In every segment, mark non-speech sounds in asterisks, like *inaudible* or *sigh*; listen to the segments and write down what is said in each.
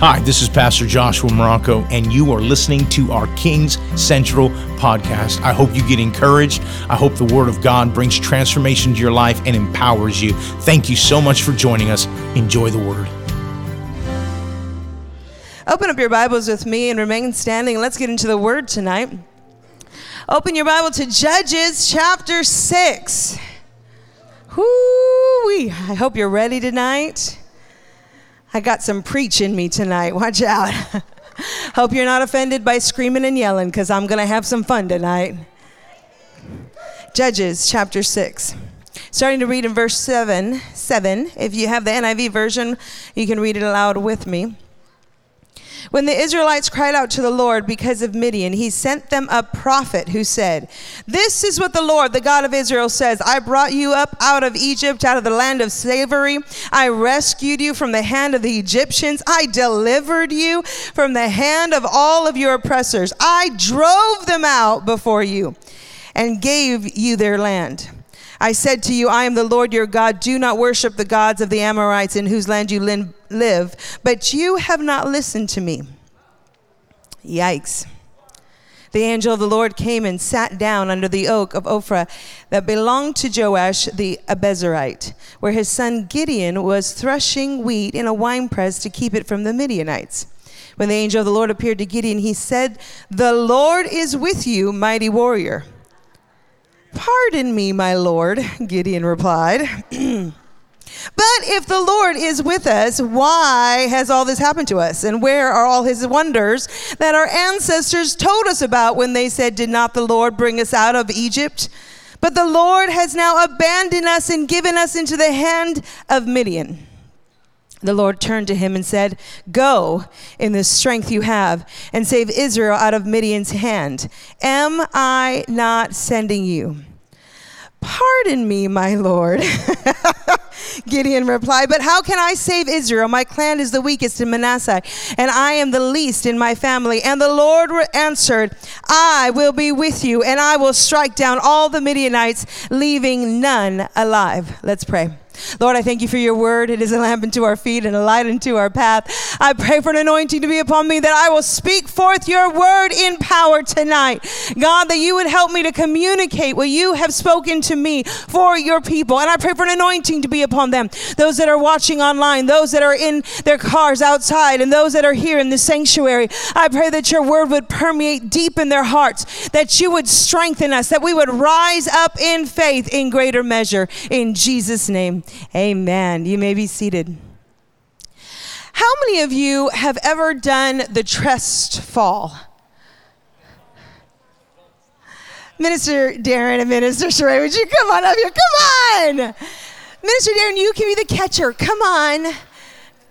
Hi, this is Pastor Joshua Marocco, and you are listening to our Kings Central podcast. I hope you get encouraged. I hope the Word of God brings transformation to your life and empowers you. Thank you so much for joining us. Enjoy the Word. Open up your Bibles with me and remain standing. Let's get into the Word tonight. Open your Bible to Judges chapter 6. Whoo-wee. I hope you're ready tonight. I got some preach in me tonight. Watch out. *laughs* Hope you're not offended by screaming and yelling because I'm going to have some fun tonight. Judges chapter 6. Starting to read in verse 7. 7. If you have the NIV version, you can read it aloud with me. When the Israelites cried out to the Lord because of Midian, he sent them a prophet who said, This is what the Lord, the God of Israel, says I brought you up out of Egypt, out of the land of slavery. I rescued you from the hand of the Egyptians. I delivered you from the hand of all of your oppressors. I drove them out before you and gave you their land. I said to you, I am the Lord your God. Do not worship the gods of the Amorites in whose land you live. But you have not listened to me. Yikes. The angel of the Lord came and sat down under the oak of Ophrah that belonged to Joash the Abiezrite, where his son Gideon was threshing wheat in a winepress to keep it from the Midianites. When the angel of the Lord appeared to Gideon, he said, The Lord is with you, mighty warrior. Pardon me, my Lord, *laughs* Gideon replied. *clears throat* But if the Lord is with us, why has all this happened to us? And where are all his wonders that our ancestors told us about when they said, Did not the Lord bring us out of Egypt? But the Lord has now abandoned us and given us into the hand of Midian. The Lord turned to him and said, Go in the strength you have and save Israel out of Midian's hand. Am I not sending you? Pardon me, my Lord. *laughs* Gideon replied, But how can I save Israel? My clan is the weakest in Manasseh, and I am the least in my family. And the Lord answered, I will be with you, and I will strike down all the Midianites, leaving none alive. Let's pray. Lord, I thank you for your word. It is a lamp unto our feet and a light unto our path. I pray for an anointing to be upon me that I will speak forth your word in power tonight. God, that you would help me to communicate what you have spoken to me for your people. And I pray for an anointing to be upon them. Those that are watching online, those that are in their cars outside, and those that are here in the sanctuary. I pray that your word would permeate deep in their hearts, that you would strengthen us, that we would rise up in faith in greater measure. In Jesus' name. Amen. You may be seated. How many of you have ever done the trust fall? Minister Darren and Minister Sheree, would you come on up here? Come on! Minister Darren, you can be the catcher. Come on.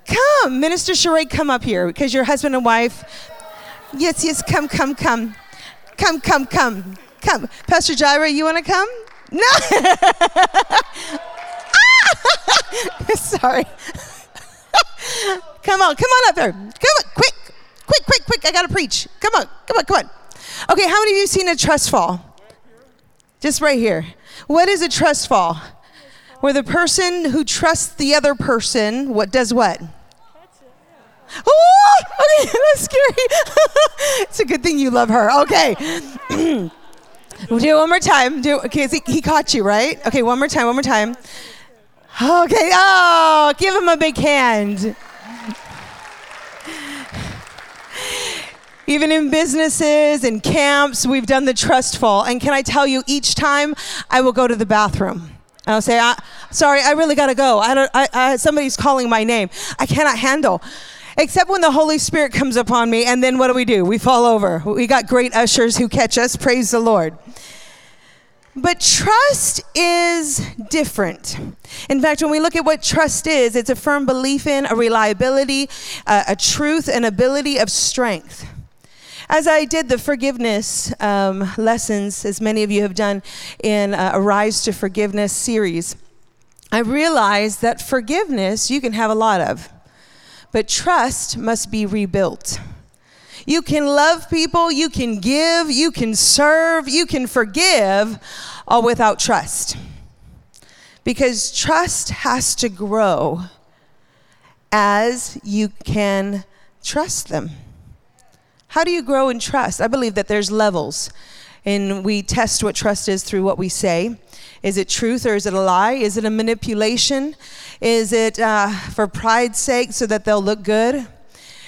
Come. Minister Sheree, come up here because your husband and wife. Yes, yes, come, come, come. Come, come, come. Come. Pastor Jaira, you want to come? No. *laughs* *laughs* Sorry. come on, come on up there. Come on, quick, quick, quick, quick. I gotta preach. Come on, come on, come on. Okay, how many of you seen a trust fall? Just right here. What is a trust fall? Where the person who trusts the other person, what does what? Oh, okay, *laughs* that's scary. *laughs* it's a good thing you love her. Okay. we'll *clears throat* do it one more time. Do okay. He, he caught you, right? Okay, one more time. One more time. Okay, oh, give him a big hand. Even in businesses and camps, we've done the trust fall. And can I tell you, each time I will go to the bathroom. And I'll say, I, sorry, I really got to go. I don't, I, I, somebody's calling my name. I cannot handle. Except when the Holy Spirit comes upon me, and then what do we do? We fall over. We got great ushers who catch us. Praise the Lord. But trust is different. In fact, when we look at what trust is, it's a firm belief in, a reliability, a, truth, an ability of strength. As I did the forgiveness um, lessons, as many of you have done in uh, a Rise to Forgiveness series, I realized that forgiveness you can have a lot of, but trust must be rebuilt. You can love people, you can give, you can serve, you can forgive, all without trust. Because trust has to grow as you can trust them. How do you grow in trust? I believe that there's levels, and we test what trust is through what we say. Is it truth or is it a lie? Is it a manipulation? Is it uh, for pride's sake so that they'll look good?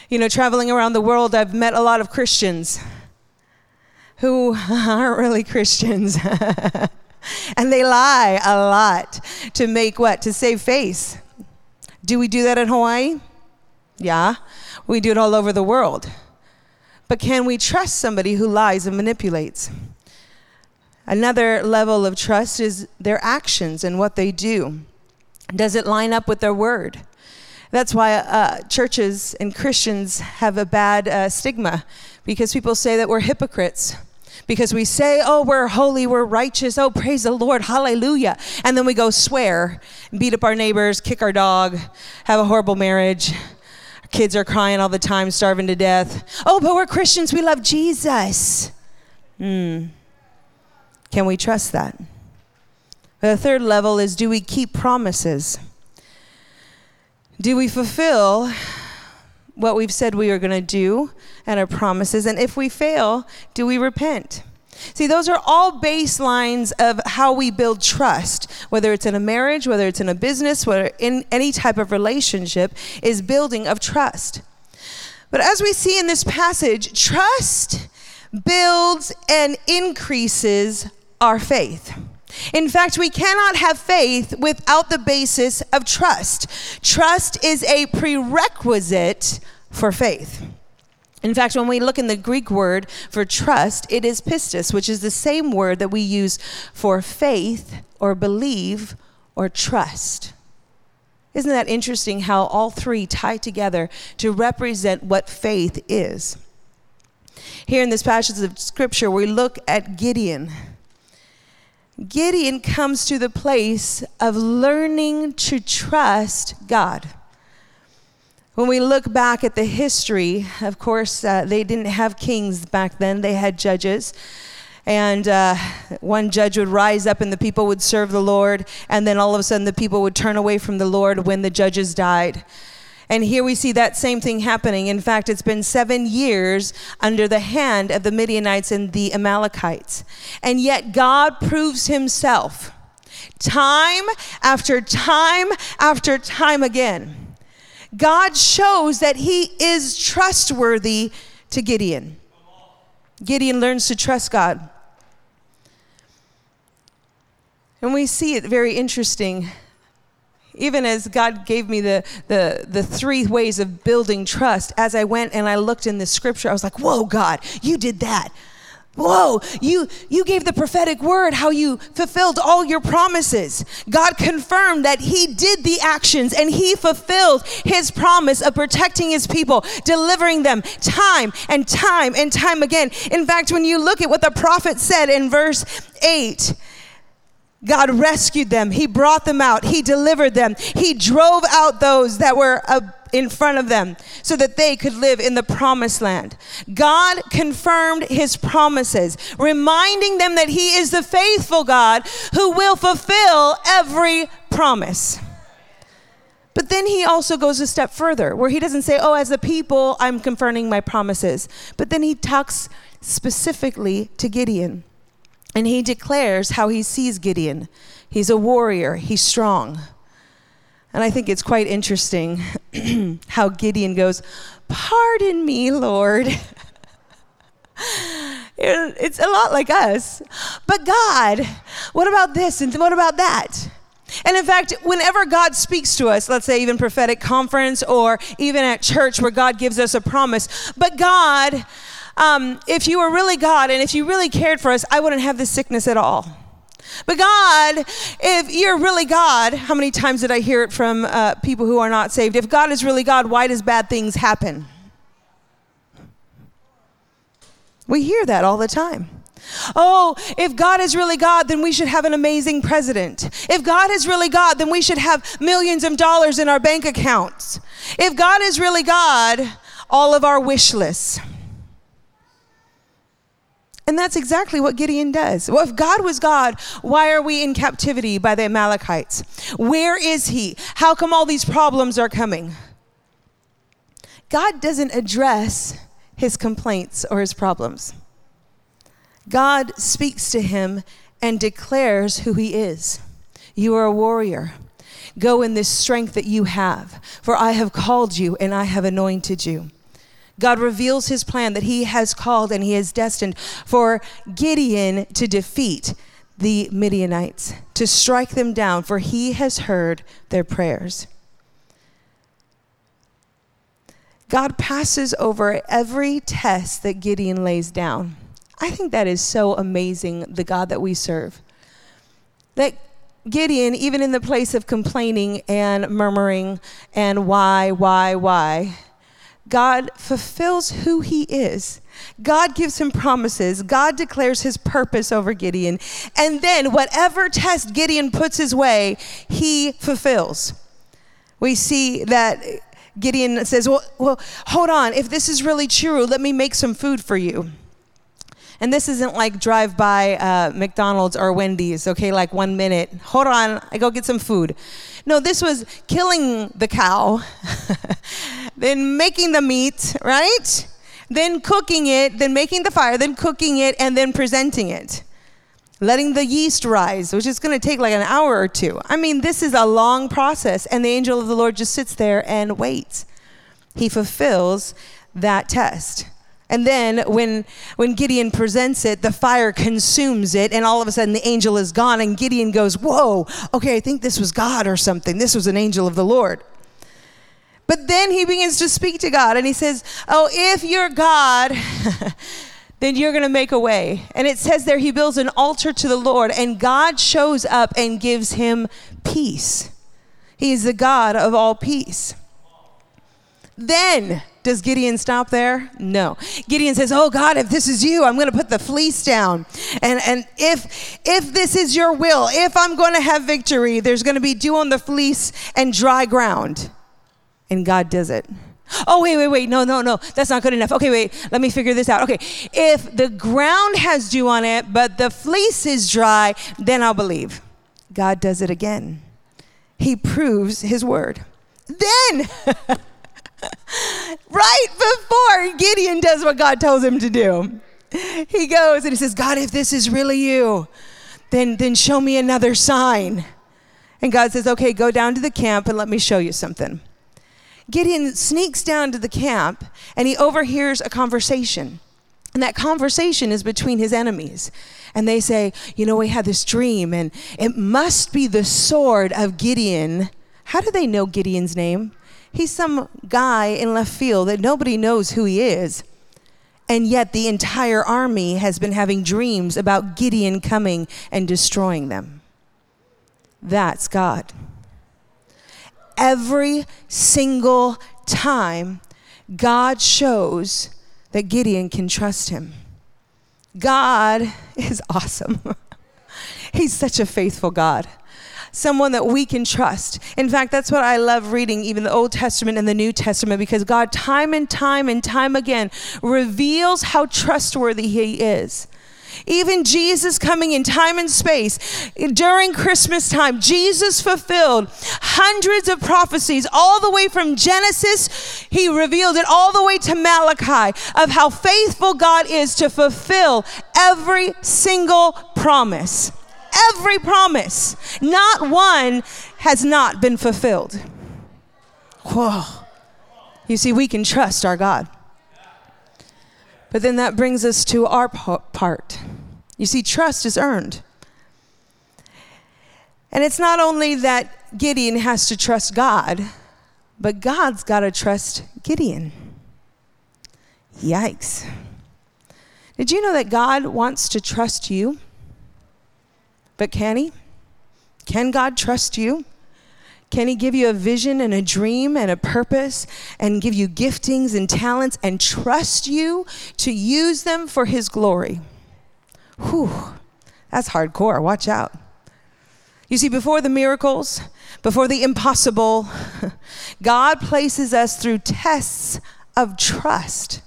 You know, traveling around the world, I've met a lot of Christians who *laughs* aren't really Christians. *laughs* and they lie a lot to make what? To save face. Do we do that in Hawaii? Yeah. We do it all over the world. But can we trust somebody who lies and manipulates? Another level of trust is their actions and what they do. Does it line up with their word? That's why uh, churches and Christians have a bad uh, stigma because people say that we're hypocrites. Because we say, oh, we're holy, we're righteous, oh, praise the Lord, hallelujah. And then we go swear, beat up our neighbors, kick our dog, have a horrible marriage. Our kids are crying all the time, starving to death. Oh, but we're Christians, we love Jesus. Hmm. Can we trust that? The third level is do we keep promises? Do we fulfill what we've said we are going to do and our promises? And if we fail, do we repent? See, those are all baselines of how we build trust, whether it's in a marriage, whether it's in a business, whether in any type of relationship, is building of trust. But as we see in this passage, trust builds and increases our faith. In fact, we cannot have faith without the basis of trust. Trust is a prerequisite for faith. In fact, when we look in the Greek word for trust, it is pistis, which is the same word that we use for faith or believe or trust. Isn't that interesting how all three tie together to represent what faith is? Here in this passage of scripture, we look at Gideon. Gideon comes to the place of learning to trust God. When we look back at the history, of course, uh, they didn't have kings back then, they had judges. And uh, one judge would rise up and the people would serve the Lord, and then all of a sudden the people would turn away from the Lord when the judges died. And here we see that same thing happening. In fact, it's been seven years under the hand of the Midianites and the Amalekites. And yet God proves himself time after time after time again. God shows that he is trustworthy to Gideon. Gideon learns to trust God. And we see it very interesting even as God gave me the, the, the three ways of building trust, as I went and I looked in the scripture, I was like, whoa, God, you did that. Whoa, you, you gave the prophetic word how you fulfilled all your promises. God confirmed that He did the actions and He fulfilled His promise of protecting His people, delivering them time and time and time again. In fact, when you look at what the prophet said in verse 8, God rescued them. He brought them out. He delivered them. He drove out those that were uh, in front of them so that they could live in the promised land. God confirmed his promises, reminding them that he is the faithful God who will fulfill every promise. But then he also goes a step further where he doesn't say, Oh, as a people, I'm confirming my promises. But then he talks specifically to Gideon. And he declares how he sees Gideon. He's a warrior, he's strong. And I think it's quite interesting *clears throat* how Gideon goes, Pardon me, Lord. *laughs* it's a lot like us. But God, what about this and what about that? And in fact, whenever God speaks to us, let's say even prophetic conference or even at church where God gives us a promise, but God, um, if you were really God and if you really cared for us, I wouldn't have this sickness at all. But God, if you're really God, how many times did I hear it from uh, people who are not saved? If God is really God, why does bad things happen? We hear that all the time. Oh, if God is really God, then we should have an amazing president. If God is really God, then we should have millions of dollars in our bank accounts. If God is really God, all of our wish lists. And that's exactly what Gideon does. Well, if God was God, why are we in captivity by the Amalekites? Where is he? How come all these problems are coming? God doesn't address his complaints or his problems. God speaks to him and declares who he is. You are a warrior. Go in this strength that you have, for I have called you and I have anointed you. God reveals his plan that he has called and he has destined for Gideon to defeat the Midianites, to strike them down, for he has heard their prayers. God passes over every test that Gideon lays down. I think that is so amazing, the God that we serve. That Gideon, even in the place of complaining and murmuring and why, why, why, God fulfills who he is. God gives him promises. God declares his purpose over Gideon. And then, whatever test Gideon puts his way, he fulfills. We see that Gideon says, Well, well hold on. If this is really true, let me make some food for you. And this isn't like drive by uh, McDonald's or Wendy's, okay, like one minute. Hold on, I go get some food. No, this was killing the cow, *laughs* then making the meat, right? Then cooking it, then making the fire, then cooking it, and then presenting it. Letting the yeast rise, which is going to take like an hour or two. I mean, this is a long process, and the angel of the Lord just sits there and waits. He fulfills that test. And then when, when Gideon presents it, the fire consumes it, and all of a sudden the angel is gone, and Gideon goes, Whoa, okay, I think this was God or something. This was an angel of the Lord. But then he begins to speak to God, and he says, Oh, if you're God, *laughs* then you're going to make a way. And it says there, he builds an altar to the Lord, and God shows up and gives him peace. He is the God of all peace. Then, does Gideon stop there? No. Gideon says, "Oh God, if this is you, I'm going to put the fleece down. And and if if this is your will, if I'm going to have victory, there's going to be dew on the fleece and dry ground." And God does it. Oh, wait, wait, wait. No, no, no. That's not good enough. Okay, wait. Let me figure this out. Okay. If the ground has dew on it, but the fleece is dry, then I'll believe. God does it again. He proves his word. Then *laughs* right before Gideon does what God tells him to do. He goes and he says, God, if this is really you, then, then show me another sign. And God says, Okay, go down to the camp and let me show you something. Gideon sneaks down to the camp and he overhears a conversation. And that conversation is between his enemies. And they say, You know, we had this dream, and it must be the sword of Gideon. How do they know Gideon's name? He's some guy in left field that nobody knows who he is. And yet the entire army has been having dreams about Gideon coming and destroying them. That's God. Every single time, God shows that Gideon can trust him. God *laughs* is awesome. *laughs* He's such a faithful God someone that we can trust. In fact, that's what I love reading, even the Old Testament and the New Testament, because God, time and time and time again, reveals how trustworthy He is. Even Jesus coming in time and space during Christmas time, Jesus fulfilled hundreds of prophecies all the way from Genesis. He revealed it all the way to Malachi of how faithful God is to fulfill every single promise every promise. Not one has not been fulfilled. Whoa. You see, we can trust our God. But then that brings us to our part. You see, trust is earned. And it's not only that Gideon has to trust God, but God's got to trust Gideon. Yikes. Did you know that God wants to trust you? But can He? Can God trust you? Can He give you a vision and a dream and a purpose and give you giftings and talents and trust you to use them for His glory? Whew, that's hardcore. Watch out. You see, before the miracles, before the impossible, *laughs* God places us through tests of trust,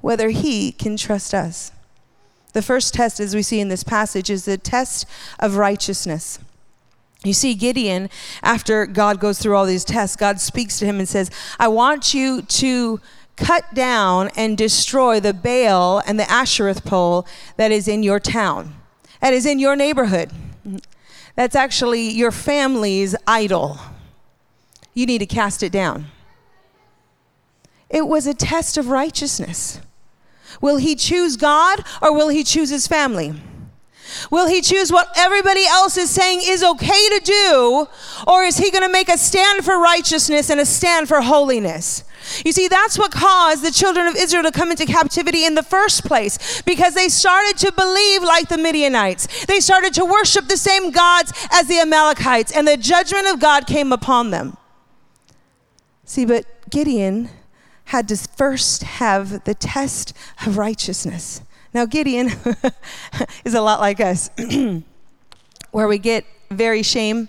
whether He can trust us. The first test, as we see in this passage, is the test of righteousness. You see, Gideon, after God goes through all these tests, God speaks to him and says, I want you to cut down and destroy the Baal and the Asherah pole that is in your town, that is in your neighborhood. That's actually your family's idol. You need to cast it down. It was a test of righteousness. Will he choose God or will he choose his family? Will he choose what everybody else is saying is okay to do, or is he going to make a stand for righteousness and a stand for holiness? You see, that's what caused the children of Israel to come into captivity in the first place because they started to believe like the Midianites. They started to worship the same gods as the Amalekites, and the judgment of God came upon them. See, but Gideon had to first have the test of righteousness. Now, Gideon *laughs* is a lot like us, *clears throat* where we get very shame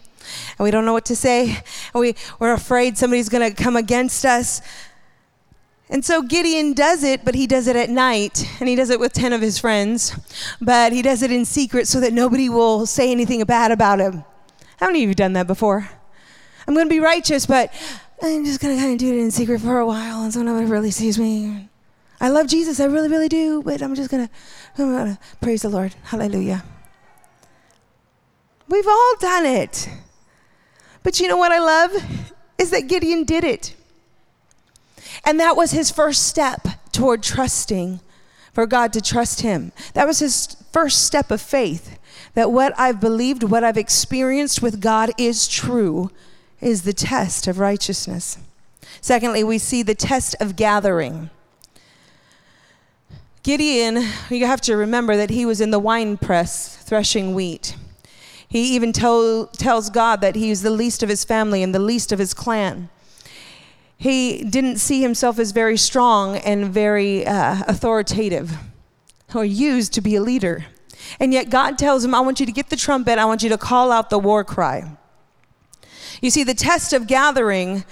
and we don't know what to say, and we, we're afraid somebody's going to come against us. And so Gideon does it, but he does it at night, and he does it with 10 of his friends, but he does it in secret so that nobody will say anything bad about him. How many of you have done that before? I'm going to be righteous, but I'm just to kind of do it in secret for a while, and so nobody really sees me. I love Jesus, I really, really do, but I'm just going to praise the Lord. Hallelujah. We've all done it. But you know what I love? Is that Gideon did it. And that was his first step toward trusting for God to trust him. That was his first step of faith that what I've believed, what I've experienced with God is true, is the test of righteousness. Secondly, we see the test of gathering. Gideon, you have to remember that he was in the wine press threshing wheat. He even tell, tells God that he is the least of his family and the least of his clan. He didn't see himself as very strong and very uh, authoritative or used to be a leader. And yet God tells him, I want you to get the trumpet, I want you to call out the war cry. You see, the test of gathering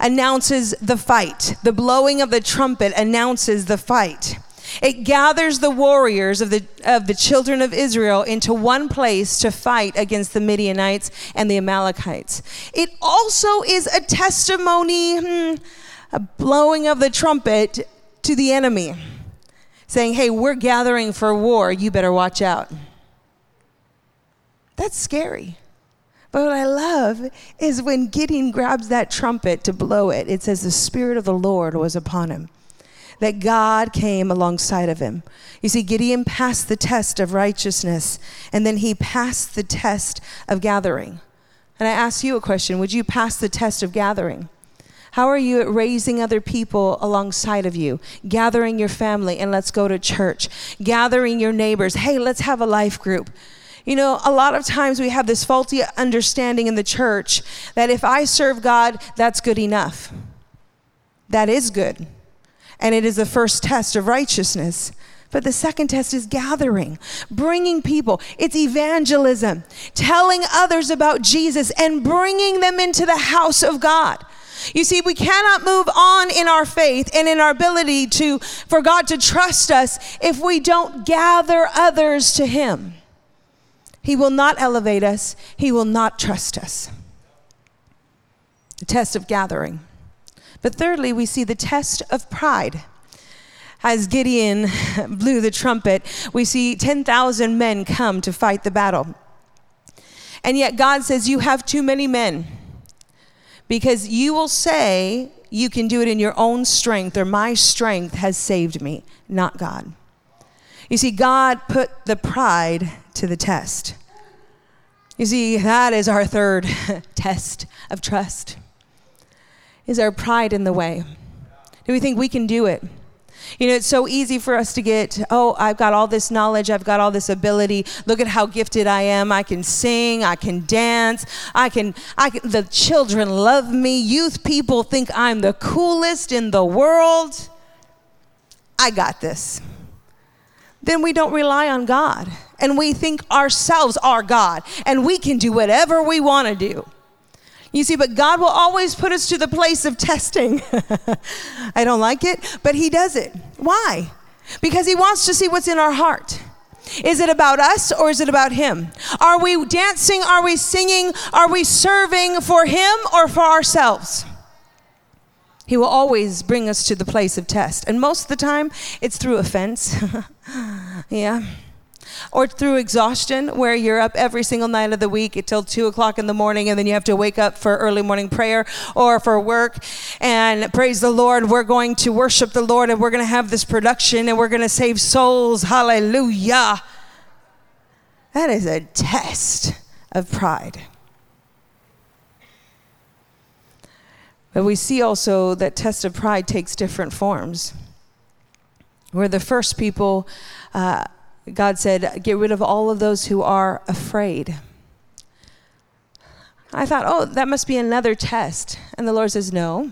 announces the fight, the blowing of the trumpet announces the fight. It gathers the warriors of the, of the children of Israel into one place to fight against the Midianites and the Amalekites. It also is a testimony, hmm, a blowing of the trumpet to the enemy, saying, Hey, we're gathering for war. You better watch out. That's scary. But what I love is when Gideon grabs that trumpet to blow it, it says, The Spirit of the Lord was upon him that God came alongside of him. You see, Gideon passed the test of righteousness, and then he passed the test of gathering. And I ask you a question Would you pass the test of gathering? How are you at raising other people alongside of you? Gathering your family and let's go to church. Gathering your neighbors. Hey, let's have a life group. You know, a lot of times we have this faulty understanding in the church that if I serve God, that's good enough. That is good and it is the first test of righteousness. But the second test is gathering, bringing people. It's evangelism, telling others about Jesus and bringing them into the house of God. You see, we cannot move on in our faith and in our ability to for God to trust us if we don't gather others to him. He will not elevate us, he will not trust us. The test of gathering. But thirdly, we see the test of pride. As Gideon *laughs* blew the trumpet, we see 10,000 men come to fight the battle. And yet God says, You have too many men because you will say you can do it in your own strength or my strength has saved me, not God. You see, God put the pride to the test. You see, that is our third *laughs* test of trust. Is our pride in the way? Do we think we can do it? You know, it's so easy for us to get, oh, I've got all this knowledge, I've got all this ability. Look at how gifted I am. I can sing, I can dance, I can, I can the children love me. Youth people think I'm the coolest in the world. I got this. Then we don't rely on God and we think ourselves are God and we can do whatever we want to do. You see, but God will always put us to the place of testing. *laughs* I don't like it, but He does it. Why? Because He wants to see what's in our heart. Is it about us or is it about Him? Are we dancing? Are we singing? Are we serving for Him or for ourselves? He will always bring us to the place of test. And most of the time, it's through offense. *laughs* yeah. Or through exhaustion, where you're up every single night of the week until 2 o'clock in the morning, and then you have to wake up for early morning prayer or for work. And praise the Lord, we're going to worship the Lord, and we're going to have this production, and we're going to save souls. Hallelujah. That is a test of pride. But we see also that test of pride takes different forms. Where the first people, uh, God said, get rid of all of those who are afraid. I thought, oh, that must be another test. And the Lord says, no,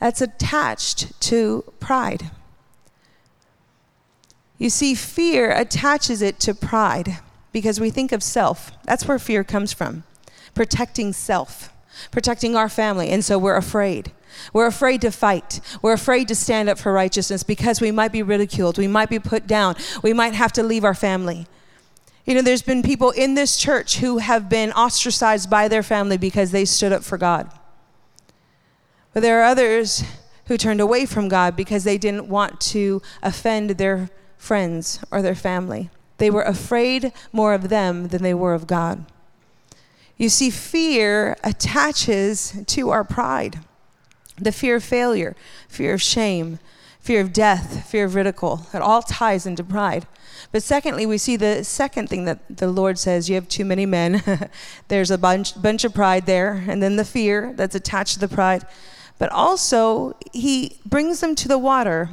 that's attached to pride. You see, fear attaches it to pride because we think of self. That's where fear comes from protecting self protecting our family. And so we're afraid. We're afraid to fight. We're afraid to stand up for righteousness because we might be ridiculed. We might be put down. We might have to leave our family. You know, there's been people in this church who have been ostracized by their family because they stood up for God. But there are others who turned away from God because they didn't want to offend their friends or their family. They were afraid more of them than they were of God. You see, fear attaches to our pride the fear of failure, fear of shame, fear of death, fear of ridicule. It all ties into pride. But secondly, we see the second thing that the Lord says you have too many men. *laughs* There's a bunch, bunch of pride there, and then the fear that's attached to the pride. But also, he brings them to the water.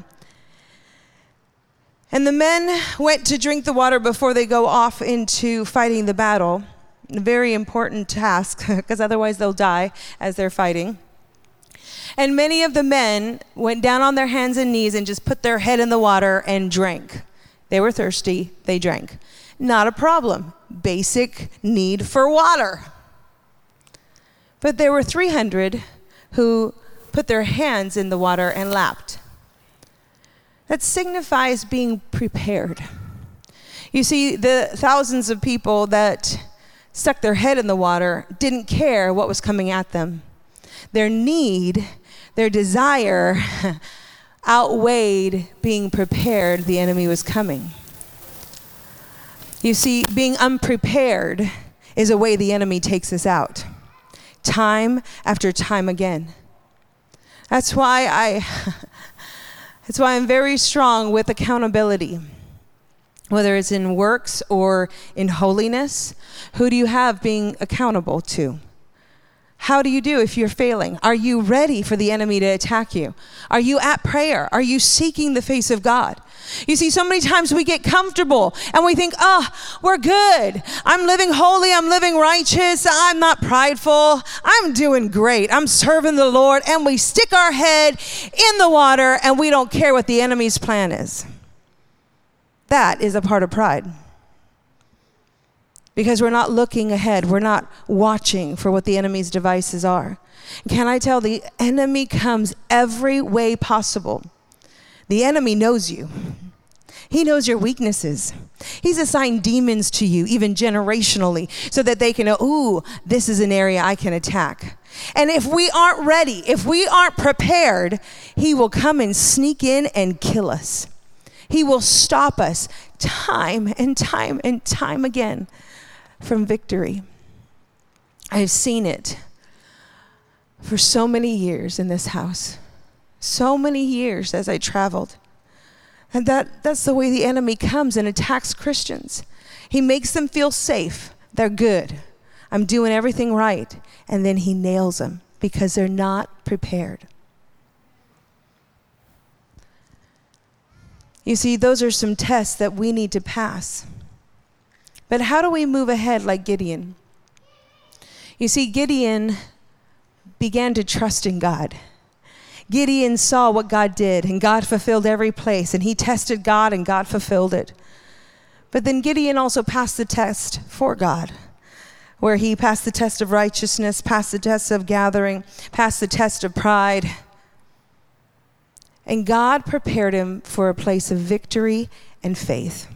And the men went to drink the water before they go off into fighting the battle very important task *laughs* because otherwise they'll die as they're fighting. And many of the men went down on their hands and knees and just put their head in the water and drank. They were thirsty, they drank. Not a problem. Basic need for water. But there were 300 who put their hands in the water and lapped. That signifies being prepared. You see, the thousands of people that stuck their head in the water, didn't care what was coming at them. Their need, their desire *laughs* outweighed being prepared, the enemy was coming. You see, being unprepared is a way the enemy takes us out, time after time again. That's why I. *laughs* That's why I'm very strong with accountability whether it's in works or in holiness, who do you have being accountable to? How do you do if you're failing? Are you ready for the enemy to attack you? Are you at prayer? Are you seeking the face of God? You see, so many times we get comfortable and we think, oh, we're good. I'm living holy. I'm living righteous. I'm not prideful. I'm doing great. I'm serving the Lord. And we stick our head in the water and we don't care what the enemy's plan is. That is a part of pride. Because we're not looking ahead, we're not watching for what the enemy's devices are. Can I tell the enemy comes every way possible? The enemy knows you. He knows your weaknesses. He's assigned demons to you, even generationally, so that they can know, ooh, this is an area I can attack. And if we aren't ready, if we aren't prepared, he will come and sneak in and kill us. He will stop us time and time and time again from victory. I've seen it for so many years in this house, so many years as I traveled. And that, that's the way the enemy comes and attacks Christians. He makes them feel safe. They're good. I'm doing everything right. And then he nails them because they're not prepared. You see, those are some tests that we need to pass. But how do we move ahead like Gideon? You see, Gideon began to trust in God. Gideon saw what God did, and God fulfilled every place, and he tested God, and God fulfilled it. But then Gideon also passed the test for God, where he passed the test of righteousness, passed the test of gathering, passed the test of pride and God prepared him for a place of victory and faith.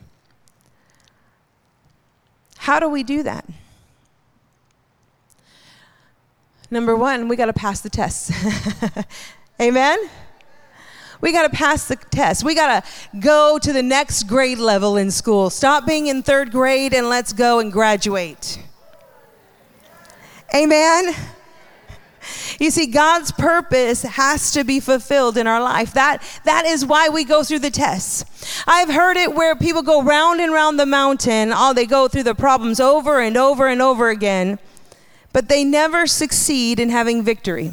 How do we do that? Number one, we got to pass the tests. *laughs* Amen? We got to pass the test. We got to go to the next grade level in school. Stop being in third grade and let's go and graduate. Amen? You see, God's purpose has to be fulfilled in our life. That, that is why we go through the tests. I've heard it where people go round and round the mountain. Oh, they go through the problems over and over and over again but they never succeed in having victory.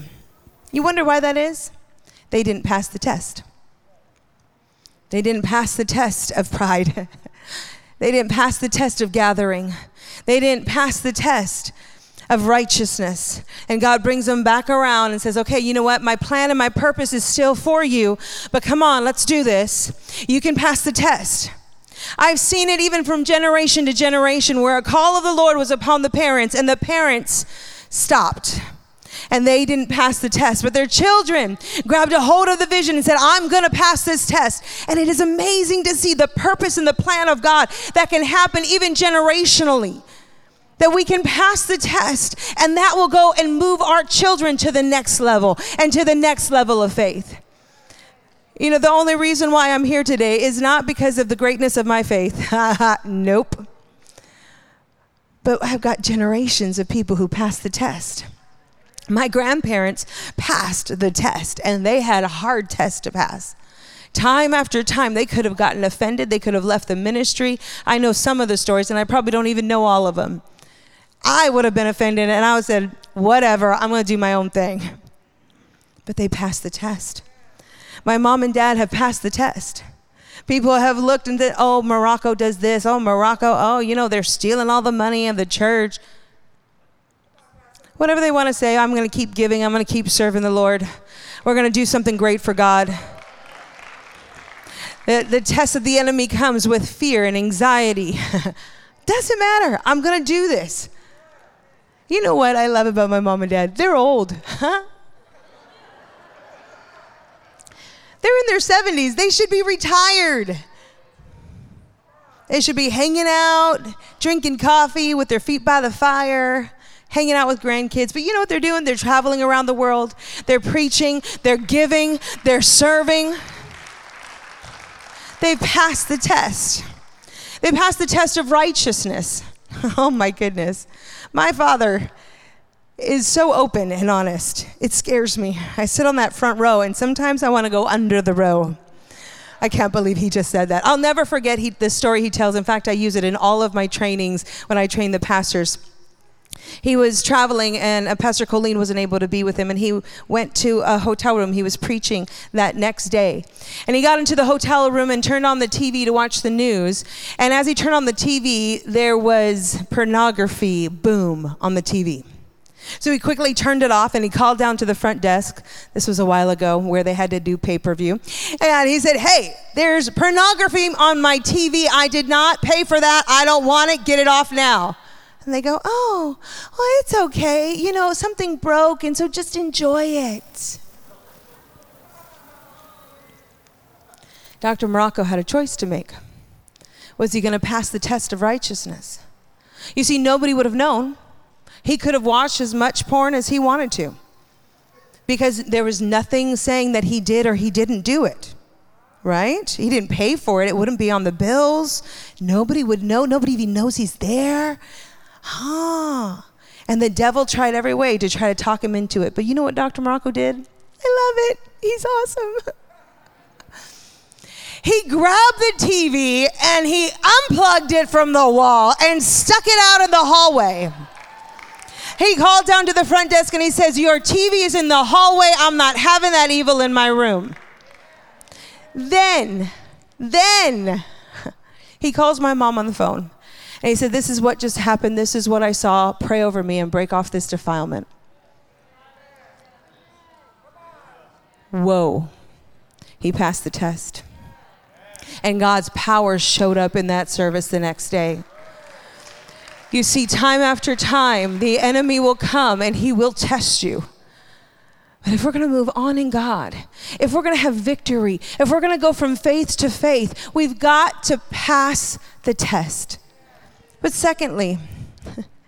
You wonder why that is? They didn't pass the test. They didn't pass the test of pride. *laughs* they didn't pass the test of gathering. They didn't pass the test of righteousness. And God brings them back around and says, Okay, you know what? My plan and my purpose is still for you, but come on, let's do this. You can pass the test. I've seen it even from generation to generation where a call of the Lord was upon the parents and the parents stopped and they didn't pass the test, but their children grabbed a hold of the vision and said, I'm going to pass this test. And it is amazing to see the purpose and the plan of God that can happen even generationally. That we can pass the test and that will go and move our children to the next level and to the next level of faith. You know, the only reason why I'm here today is not because of the greatness of my faith. *laughs* nope. But I've got generations of people who passed the test. My grandparents passed the test, and they had a hard test to pass. Time after time, they could have gotten offended. They could have left the ministry. I know some of the stories, and I probably don't even know all of them. I would have been offended, and I would have said, whatever, I'm going to do my own thing. But they passed the test. My mom and dad have passed the test. People have looked and said, oh, Marocco does this. Oh, Marocco, oh, you know, they're stealing all the money of the church. Whatever they want to say, I'm going to keep giving. I'm going to keep serving the Lord. We're going to do something great for God. The, the test of the enemy comes with fear and anxiety. *laughs* Doesn't matter. I'm going to do this. You know what I love about my mom and dad? They're old. Huh? They're in their 70s. They should be retired. They should be hanging out, drinking coffee with their feet by the fire, hanging out with grandkids. But you know what they're doing? They're traveling around the world. They're preaching, they're giving, they're serving. They've passed the test. They passed the test of righteousness. *laughs* Oh my goodness. My father is so open and honest. It scares me. I sit on that front row, and sometimes I want to go under the row. I can't believe he just said that. I'll never forget he, the story he tells. In fact, I use it in all of my trainings when I train the pastors. He was traveling, and Pastor Colleen wasn't able to be with him, and he went to a hotel room. He was preaching that next day. And he got into the hotel room and turned on the TV to watch the news. And as he turned on the TV, there was pornography boom on the TV. So he quickly turned it off and he called down to the front desk. This was a while ago where they had to do pay per view. And he said, Hey, there's pornography on my TV. I did not pay for that. I don't want it. Get it off now. And they go, Oh, well, it's okay. You know, something broke, and so just enjoy it. Dr. Marocco had a choice to make. Was he going to pass the test of righteousness? You see, nobody would have known he could have watched as much porn as he wanted to because there was nothing saying that he did or he didn't do it. Right? He didn't pay for it. It wouldn't be on the bills. Nobody would know. Nobody even knows he's there. Huh. And the devil tried every way to try to talk him into it. But you know what Dr. Marocco did? I love it. He's awesome. *laughs* he grabbed the TV and he unplugged it from the wall and stuck it out in the hallway. He called down to the front desk and he says, Your TV is in the hallway. I'm not having that evil in my room. Then, then, *laughs* he calls my mom on the phone and he said, This is what just happened. This is what I saw. Pray over me and break off this defilement. Whoa. He passed the test. And God's power showed up in that service the next day. You see, time after time, the enemy will come and he will test you. But if we're going to move on in God, if we're going to have victory, if we're going to go from faith to faith, we've got to pass the test. But secondly,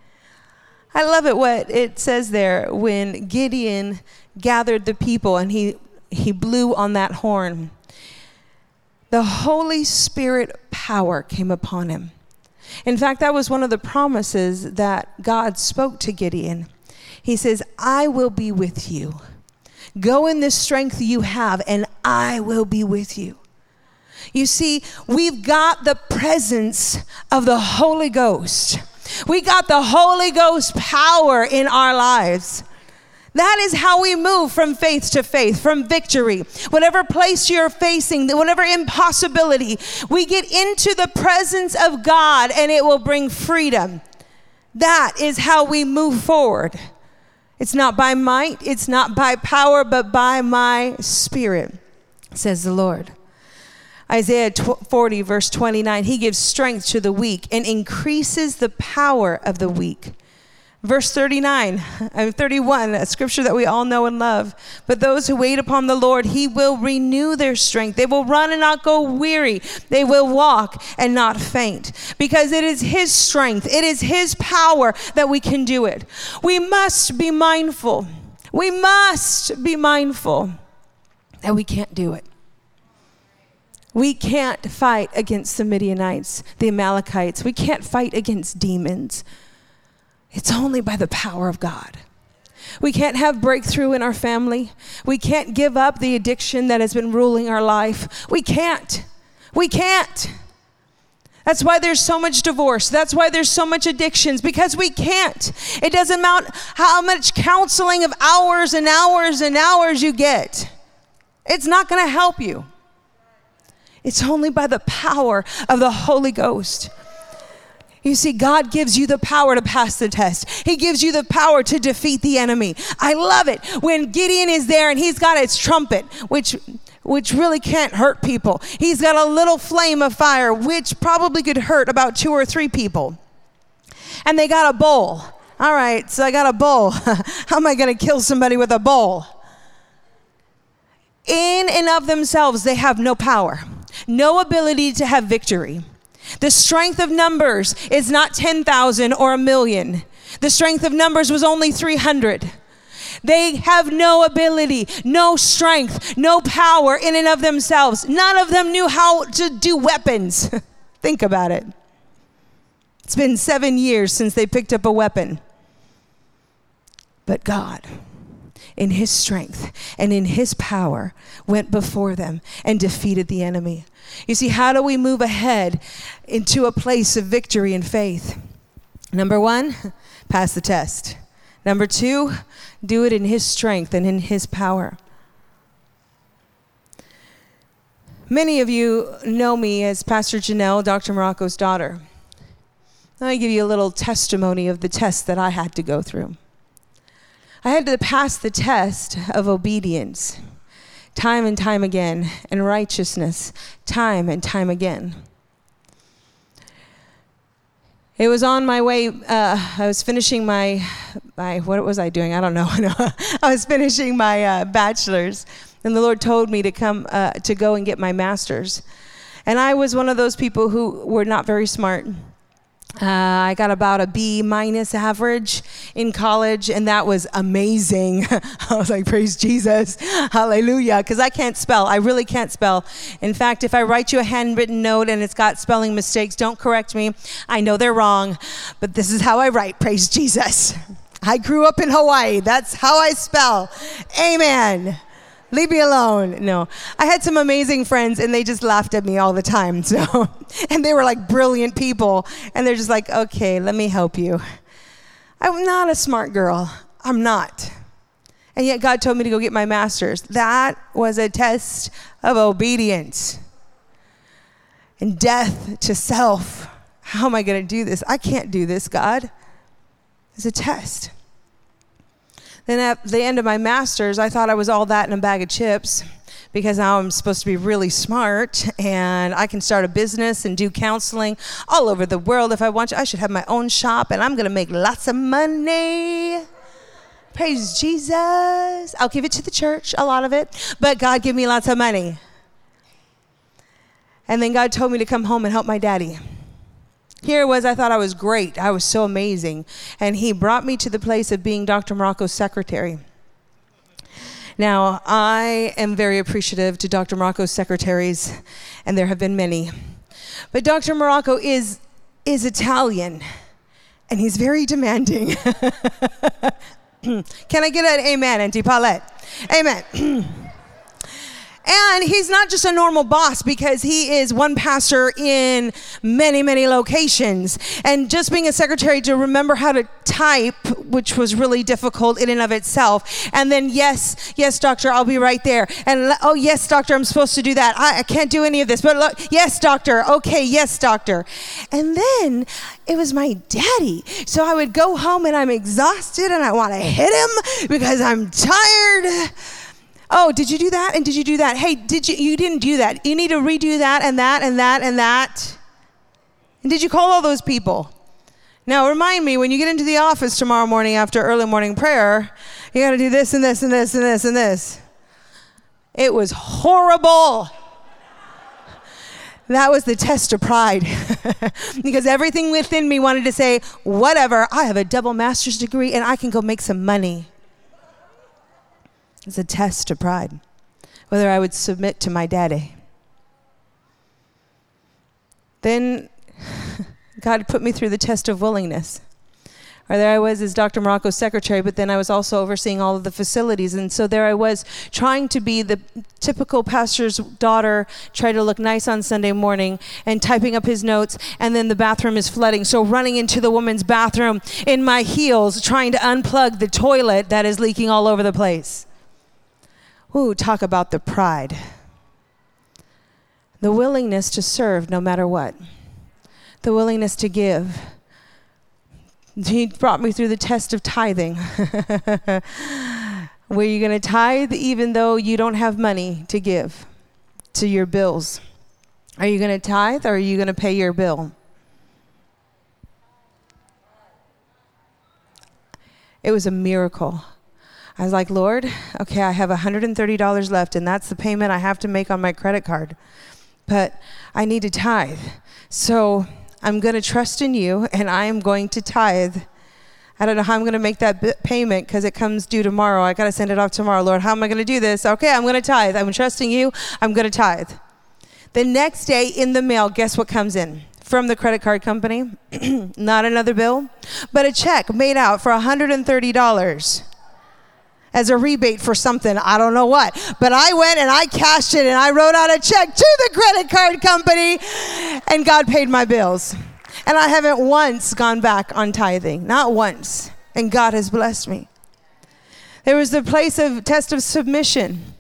*laughs* I love it what it says there when Gideon gathered the people and he, he blew on that horn. The Holy Spirit power came upon him. In fact, that was one of the promises that God spoke to Gideon. He says, I will be with you. Go in the strength you have, and I will be with you. You see, we've got the presence of the Holy Ghost. We got the Holy Ghost power in our lives. That is how we move from faith to faith, from victory. Whatever place you're facing, whatever impossibility, we get into the presence of God and it will bring freedom. That is how we move forward. It's not by might, it's not by power, but by my spirit, says the Lord. Isaiah 40, verse 29, he gives strength to the weak and increases the power of the weak. Verse 39, and 31, a scripture that we all know and love. But those who wait upon the Lord, he will renew their strength. They will run and not go weary. They will walk and not faint. Because it is his strength, it is his power that we can do it. We must be mindful. We must be mindful that we can't do it. We can't fight against the Midianites, the Amalekites. We can't fight against demons. It's only by the power of God. We can't have breakthrough in our family. We can't give up the addiction that has been ruling our life. We can't. We can't. That's why there's so much divorce. That's why there's so much addictions because we can't. It doesn't matter how much counseling of hours and hours and hours you get, it's not going to help you. It's only by the power of the Holy Ghost. You see, God gives you the power to pass the test. He gives you the power to defeat the enemy. I love it when Gideon is there and he's got his trumpet, which which really can't hurt people. He's got a little flame of fire, which probably could hurt about two or three people. And they got a bowl. All right, so I got a bowl. *laughs* How am I going to kill somebody with a bowl? In and of themselves, they have no power no ability to have victory. The strength of numbers is not 10,000 or a million. The strength of numbers was only 300. They have no ability, no strength, no power in and of themselves. None of them knew how to do weapons. *laughs* Think about it. It's been seven years since they picked up a weapon. But God, in his strength and in his power went before them and defeated the enemy. You see, how do we move ahead into a place of victory and faith? Number one, *laughs* pass the test. Number two, do it in his strength and in his power. Many of you know me as Pastor Janelle, Dr. Marocco's daughter. Let me give you a little testimony of the test that I had to go through. I had to pass the test of obedience time and time again, and righteousness time and time again. It was on my way. Uh, I was finishing my, my, what was I doing? I don't know. *laughs* I was finishing my uh, bachelor's, and the Lord told me to come uh, to go and get my master's. And I was one of those people who were not very smart. Uh, I got about a B minus average in college, and that was amazing. *laughs* I was like, Praise Jesus, hallelujah, because I can't spell. I really can't spell. In fact, if I write you a handwritten note and it's got spelling mistakes, don't correct me. I know they're wrong, but this is how I write, Praise Jesus. I grew up in Hawaii. That's how I spell. Amen. Leave me alone. No. I had some amazing friends and they just laughed at me all the time. *laughs* So, and they were like brilliant people. And they're just like, okay, let me help you. I'm not a smart girl. I'm not. And yet God told me to go get my master's. That was a test of obedience and death to self. How am I going to do this? I can't do this, God. It's a test. Then at the end of my master's, I thought I was all that in a bag of chips because now I'm supposed to be really smart and I can start a business and do counseling all over the world if I want to. I should have my own shop and I'm going to make lots of money. Praise Jesus. I'll give it to the church, a lot of it, but God give me lots of money. And then God told me to come home and help my daddy. Here it was, I thought I was great. I was so amazing. And he brought me to the place of being Dr. Marocco's secretary. Now, I am very appreciative to Dr. Marocco's secretaries, and there have been many. But Dr. Marocco is, is Italian, and he's very demanding. *laughs* Can I get an amen, Auntie Paulette? Amen. *clears throat* And he's not just a normal boss because he is one pastor in many, many locations. And just being a secretary to remember how to type, which was really difficult in and of itself. And then, yes, yes, doctor, I'll be right there. And oh, yes, doctor, I'm supposed to do that. I, I can't do any of this. But look, yes, doctor. Okay, yes, doctor. And then it was my daddy. So I would go home and I'm exhausted and I want to hit him because I'm tired. Oh, did you do that? And did you do that? Hey, did you you didn't do that. You need to redo that and that and that and that. And did you call all those people? Now remind me when you get into the office tomorrow morning after early morning prayer, you got to do this and this and this and this and this. It was horrible. That was the test of pride. *laughs* because everything within me wanted to say, whatever, I have a double master's degree and I can go make some money. It's a test of pride, whether I would submit to my daddy. Then *laughs* God put me through the test of willingness. Or there I was as Dr. Marocco's secretary, but then I was also overseeing all of the facilities. And so there I was trying to be the typical pastor's daughter, try to look nice on Sunday morning and typing up his notes. And then the bathroom is flooding. So running into the woman's bathroom in my heels, trying to unplug the toilet that is leaking all over the place. Ooh, talk about the pride. The willingness to serve no matter what. The willingness to give. He brought me through the test of tithing. *laughs* Where you're going to tithe even though you don't have money to give to your bills. Are you going to tithe or are you going to pay your bill? It was a miracle. I was like, Lord, okay, I have $130 left, and that's the payment I have to make on my credit card. But I need to tithe. So I'm going to trust in you, and I am going to tithe. I don't know how I'm going to make that payment because it comes due tomorrow. I got to send it off tomorrow. Lord, how am I going to do this? Okay, I'm going to tithe. I'm trusting you. I'm going to tithe. The next day in the mail, guess what comes in? From the credit card company. *clears throat* Not another bill, but a check made out for $130 as a rebate for something. I don't know what. But I went and I cashed it and I wrote out a check to the credit card company and God paid my bills. And I haven't once gone back on tithing, not once. And God has blessed me. There was the place of test of submission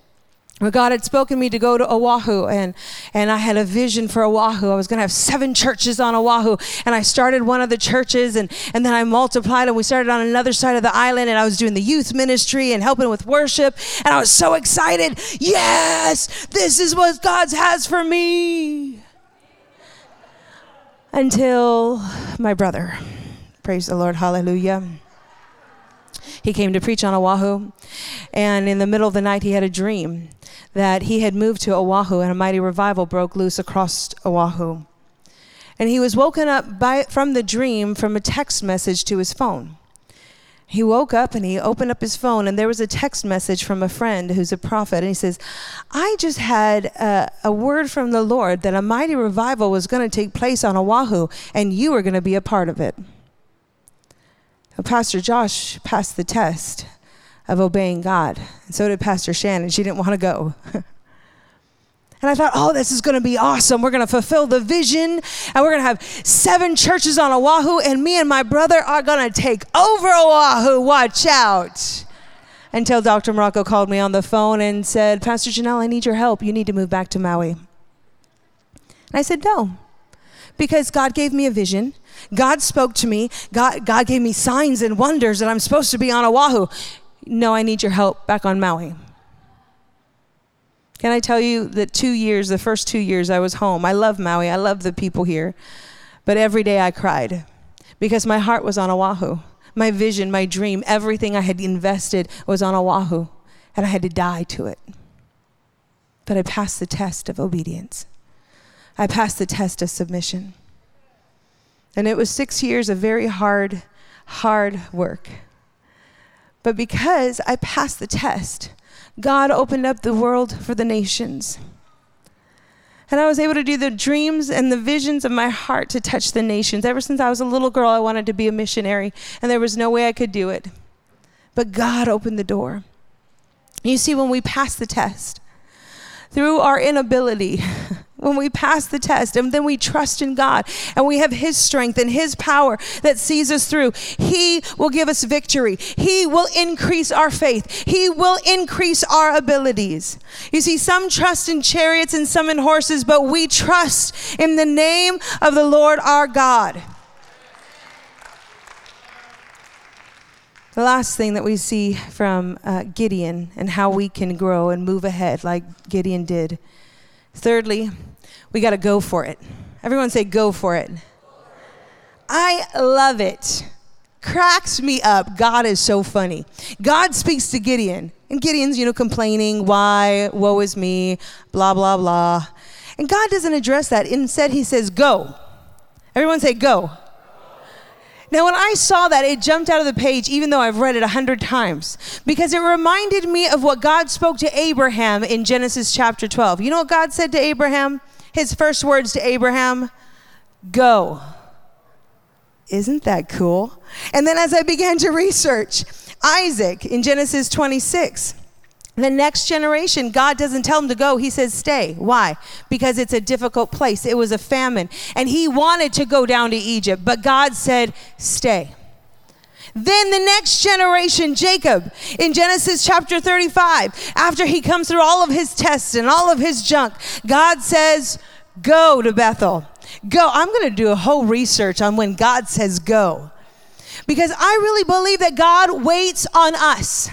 God had spoken me to go to Oahu, and, and I had a vision for Oahu. I was going to have seven churches on Oahu, and I started one of the churches, and, and then I multiplied, and we started on another side of the island, and I was doing the youth ministry and helping with worship, and I was so excited. Yes, this is what God has for me. Until my brother, praise the Lord, hallelujah. He came to preach on Oahu, and in the middle of the night, he had a dream that he had moved to Oahu and a mighty revival broke loose across Oahu. And he was woken up by, from the dream from a text message to his phone. He woke up and he opened up his phone, and there was a text message from a friend who's a prophet. And he says, I just had a, a word from the Lord that a mighty revival was going to take place on Oahu, and you were going to be a part of it. Pastor Josh passed the test of obeying God. And so did Pastor Shannon. She didn't want to go. *laughs* and I thought, oh, this is going to be awesome. We're going to fulfill the vision, and we're going to have seven churches on Oahu, and me and my brother are going to take over Oahu. Watch out. Until Dr. Marocco called me on the phone and said, Pastor Janelle, I need your help. You need to move back to Maui. And I said, no, because God gave me a vision. God spoke to me. God, God gave me signs and wonders that I'm supposed to be on Oahu. No, I need your help back on Maui. Can I tell you that two years, the first two years I was home, I love Maui, I love the people here, but every day I cried because my heart was on Oahu. My vision, my dream, everything I had invested was on Oahu, and I had to die to it. But I passed the test of obedience, I passed the test of submission. And it was six years of very hard, hard work. But because I passed the test, God opened up the world for the nations. And I was able to do the dreams and the visions of my heart to touch the nations. Ever since I was a little girl, I wanted to be a missionary, and there was no way I could do it. But God opened the door. You see, when we pass the test, through our inability, *laughs* when we pass the test and then we trust in God and we have His strength and His power that sees us through, He will give us victory. He will increase our faith. He will increase our abilities. You see, some trust in chariots and some in horses, but we trust in the name of the Lord our God. The last thing that we see from uh, Gideon and how we can grow and move ahead like Gideon did. Thirdly, we got to go for it. Everyone say, go for it. I love it. Cracks me up. God is so funny. God speaks to Gideon, and Gideon's, you know, complaining, why, woe is me, blah, blah, blah. And God doesn't address that. Instead, He says, go. Everyone say, go. Now, when I saw that, it jumped out of the page, even though I've read it a hundred times, because it reminded me of what God spoke to Abraham in Genesis chapter 12. You know what God said to Abraham? His first words to Abraham Go. Isn't that cool? And then as I began to research, Isaac in Genesis 26, the next generation, God doesn't tell him to go. He says, stay. Why? Because it's a difficult place. It was a famine. And he wanted to go down to Egypt, but God said, stay. Then the next generation, Jacob, in Genesis chapter 35, after he comes through all of his tests and all of his junk, God says, Go to Bethel. Go. I'm going to do a whole research on when God says go. Because I really believe that God waits on us.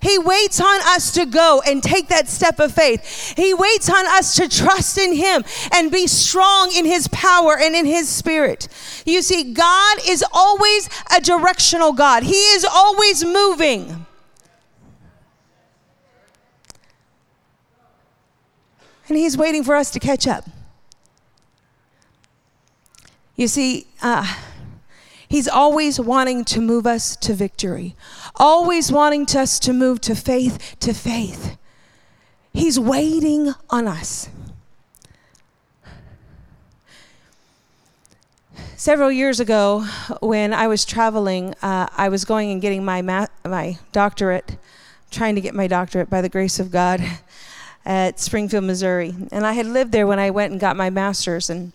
He waits on us to go and take that step of faith. He waits on us to trust in Him and be strong in His power and in His spirit. You see, God is always a directional God, He is always moving. And He's waiting for us to catch up. You see, uh, He's always wanting to move us to victory, always wanting us to move to faith to faith. He's waiting on us. Several years ago, when I was traveling, uh, I was going and getting my, ma- my doctorate, trying to get my doctorate by the grace of God *laughs* at Springfield, Missouri. And I had lived there when I went and got my master's. And,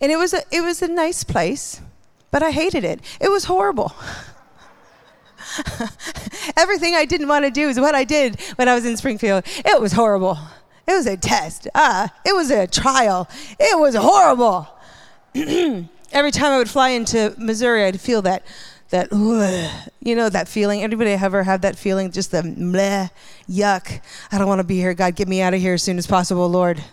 and it, was a, it was a nice place but I hated it. It was horrible. *laughs* Everything I didn't want to do is what I did when I was in Springfield. It was horrible. It was a test. Uh, it was a trial. It was horrible. *clears throat* Every time I would fly into Missouri, I'd feel that, that, you know, that feeling. Anybody ever have that feeling? Just the meh, yuck. I don't want to be here. God, get me out of here as soon as possible, Lord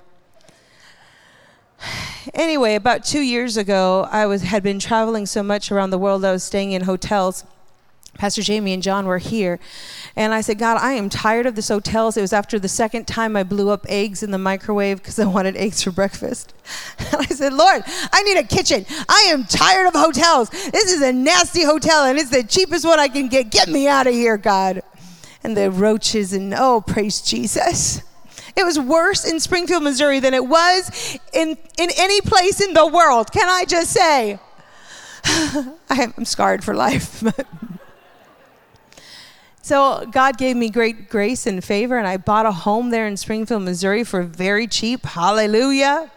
anyway, about two years ago, I was had been traveling so much around the world. I was staying in hotels. Pastor Jamie and John were here. And I said, God, I am tired of this hotels. It was after the second time I blew up eggs in the microwave because I wanted eggs for breakfast. *laughs* And I said, Lord, I need a kitchen. I am tired of hotels. This is a nasty hotel and it's the cheapest one I can get. Get me out of here, God. And the roaches and oh, praise Jesus. It was worse in Springfield, Missouri than it was in, in any place in the world. Can I just say? *sighs* I'm scarred for life. *laughs* so God gave me great grace and favor, and I bought a home there in Springfield, Missouri for very cheap. Hallelujah.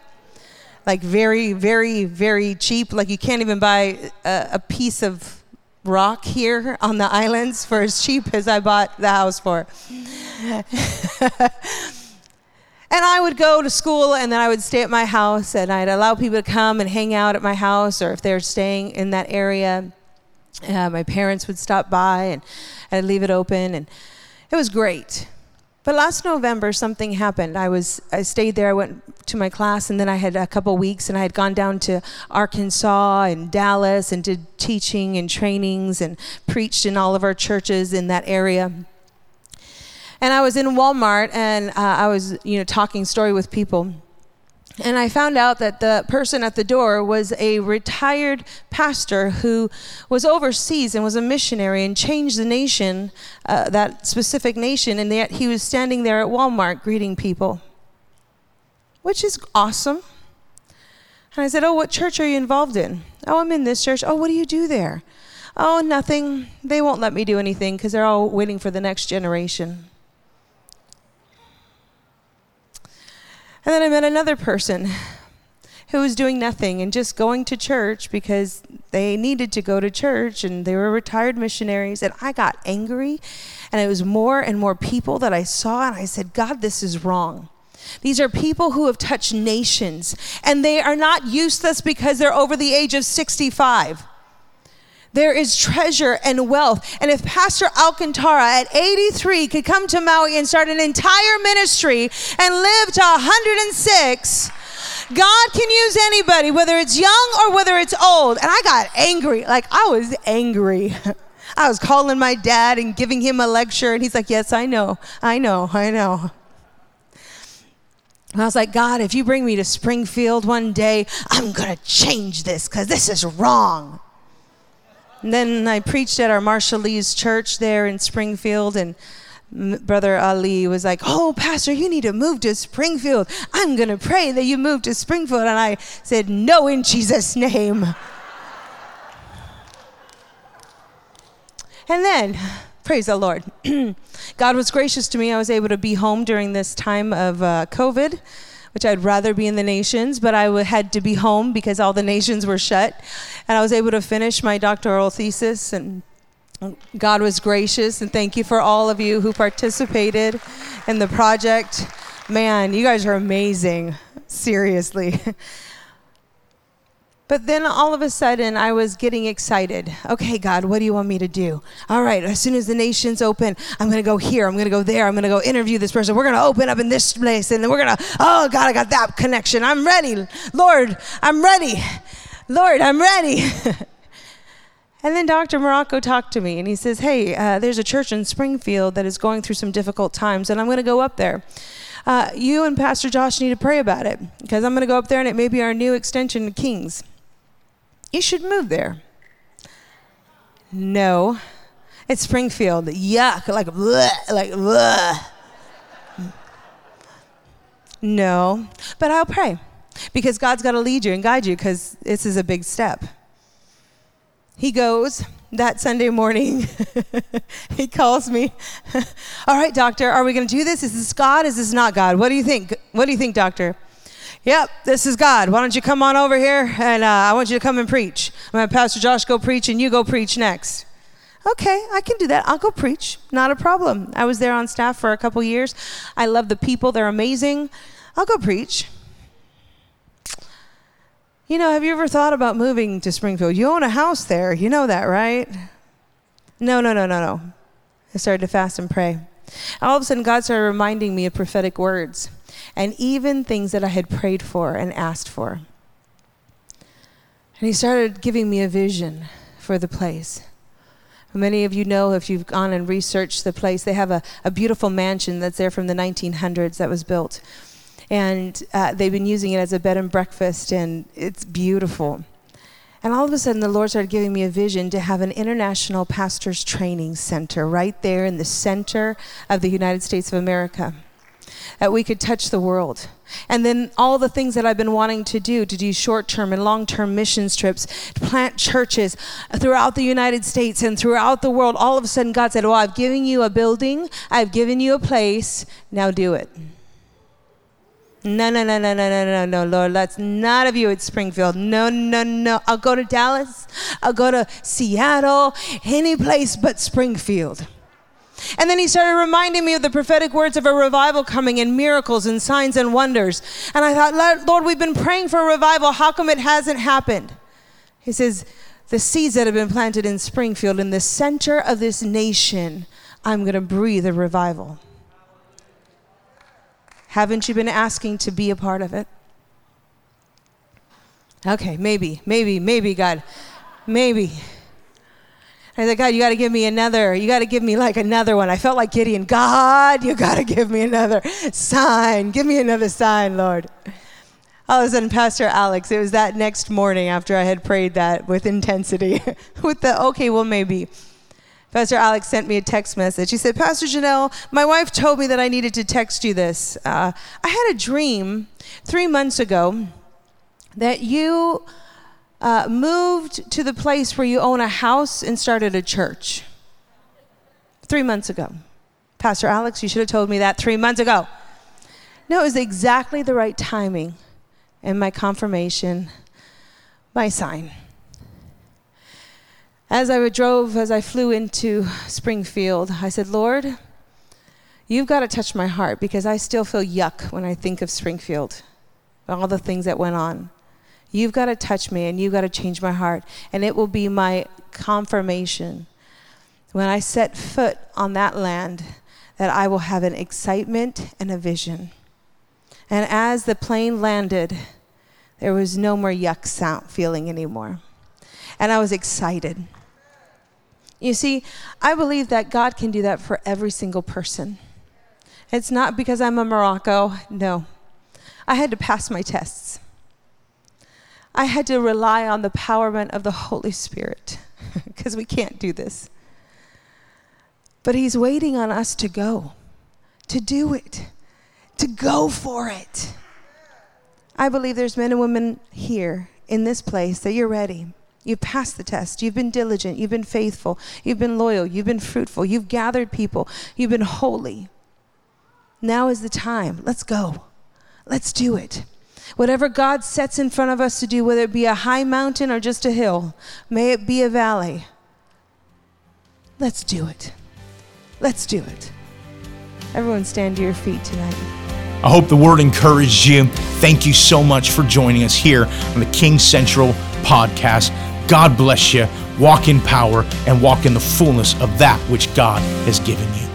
Like very, very, very cheap. Like you can't even buy a, a piece of rock here on the islands for as cheap as I bought the house for. *laughs* And I would go to school and then I would stay at my house and I'd allow people to come and hang out at my house or if they're staying in that area, uh, my parents would stop by and I'd leave it open and it was great. But last November something happened. I was I stayed there, I went to my class and then I had a couple weeks and I had gone down to Arkansas and Dallas and did teaching and trainings and preached in all of our churches in that area. And I was in Walmart and uh, I was, you know, talking story with people. and I found out that the person at the door was a retired pastor who was overseas and was a missionary and changed the nation, uh, that specific nation, and yet he was standing there at Walmart greeting people, which is awesome. And I said, Oh, what church are you involved in? Oh, I'm in this church. Oh, what do you do there? Oh, nothing. They won't let me do anything because they're all waiting for the next generation. And then I met another person who was doing nothing and just going to church because they needed to go to church and they were retired missionaries. And I got angry, and it was more and more people that I saw, and I said, God, this is wrong. These are people who have touched nations, and they are not useless because they're over the age of 65. There is treasure and wealth. And if Pastor Alcantara at 83 could come to Maui and start an entire ministry and live to 106, God can use anybody, whether it's young or whether it's old. And I got angry. Like, I was angry. *laughs* I was calling my dad and giving him a lecture, and he's like, Yes, I know, I know, I know. And I was like, God, if you bring me to Springfield one day, I'm going to change this because this is wrong. And then I preached at our Marshallese church there in Springfield, and Brother Ali was like, Oh, Pastor, you need to move to Springfield. I'm going to pray that you move to Springfield. And I said, No, in Jesus' name. and then, praise the Lord, *clears throat* God was gracious to me. I was able to be home during this time of uh, COVID which I'd rather be in the nations, but I had to be home because all the nations were shut. And I was able to finish my doctoral thesis, and God was gracious. And thank you for all of you who participated in the project. Man, you guys are amazing. Seriously. *laughs* But then all of a sudden, I was getting excited. Okay, God, what do you want me to do? All right, as soon as the nation's open, I'm going to go here. I'm going to go there. I'm going to go interview this person. We're going to open up in this place. And then we're going to, oh, God, I got that connection. I'm ready. Lord, I'm ready. Lord, I'm ready. *laughs* and then Dr. Marocco talked to me and he says, hey, uh, there's a church in Springfield that is going through some difficult times, and I'm going to go up there. Uh, you and Pastor Josh need to pray about it because I'm going to go up there and it may be our new extension to Kings. You should move there. No. It's Springfield. Yuck. Like, bleh, like, bleh. No. But I'll pray because God's got to lead you and guide you because this is a big step. He goes that Sunday morning. *laughs* he calls me. *laughs* All right, doctor, are we going to do this? Is this God? Is this not God? What do you think? What do you think, doctor? Yep, this is God. Why don't you come on over here and uh, I want you to come and preach. I'm going to have Pastor Josh go preach and you go preach next. Okay, I can do that. I'll go preach. Not a problem. I was there on staff for a couple years. I love the people, they're amazing. I'll go preach. You know, have you ever thought about moving to Springfield? You own a house there. You know that, right? No, no, no, no, no. I started to fast and pray. All of a sudden, God started reminding me of prophetic words and even things that I had prayed for and asked for. And he started giving me a vision for the place. Many of you know if you've gone and researched the place, they have a, a beautiful mansion that's there from the 1900s that was built. And uh, they've been using it as a bed and breakfast, and it's beautiful. And all of a sudden, the Lord started giving me a vision to have an international pastors training center right there in the center of the United States of America that we could touch the world. And then all the things that I've been wanting to do to do short term and long term missions trips, to plant churches throughout the United States and throughout the world. All of a sudden, God said, Well, I've given you a building, I've given you a place, now do it. No, no, no, no, no, no, no, no, Lord. That's not of you at Springfield. No, no, no. I'll go to Dallas. I'll go to Seattle, any place but Springfield. And then he started reminding me of the prophetic words of a revival coming and miracles and signs and wonders. And I thought, Lord, we've been praying for a revival. How come it hasn't happened? He says, The seeds that have been planted in Springfield, in the center of this nation, I'm going to breathe a revival. Haven't you been asking to be a part of it? Okay, maybe, maybe, maybe, God, maybe. I said, God, you got to give me another. You got to give me like another one. I felt like Gideon. God, you got to give me another sign. Give me another sign, Lord. all of a sudden, Pastor Alex, it was that next morning after I had prayed that with intensity, *laughs* with the, okay, well, maybe. Pastor Alex sent me a text message. He said, Pastor Janelle, my wife told me that I needed to text you this. Uh, I had a dream three months ago that you uh, moved to the place where you own a house and started a church. Three months ago. Pastor Alex, you should have told me that three months ago. No, it was exactly the right timing and my confirmation, my sign. As I drove, as I flew into Springfield, I said, Lord, you've got to touch my heart because I still feel yuck when I think of Springfield, all the things that went on. You've got to touch me and you've got to change my heart. And it will be my confirmation when I set foot on that land that I will have an excitement and a vision. And as the plane landed, there was no more yuck sound feeling anymore. And I was excited. You see, I believe that God can do that for every single person. It's not because I'm a Marocco, no. I had to pass my tests. I had to rely on the empowerment of the Holy Spirit *laughs* because we can't do this. But He's waiting on us to go, to do it to go for it. I believe there's men and women here in this place that you're ready. You've passed the test. You've been diligent. You've been faithful. You've been loyal. You've been fruitful. You've gathered people. You've been holy. Now is the time. Let's go. Let's do it. Whatever God sets in front of us to do, whether it be a high mountain or just a hill, may it be a valley. Let's do it. Let's do it. Everyone, stand to your feet tonight. I hope the word encouraged you. Thank you so much for joining us here on the King Central podcast. God bless you. Walk in power and walk in the fullness of that which God has given you.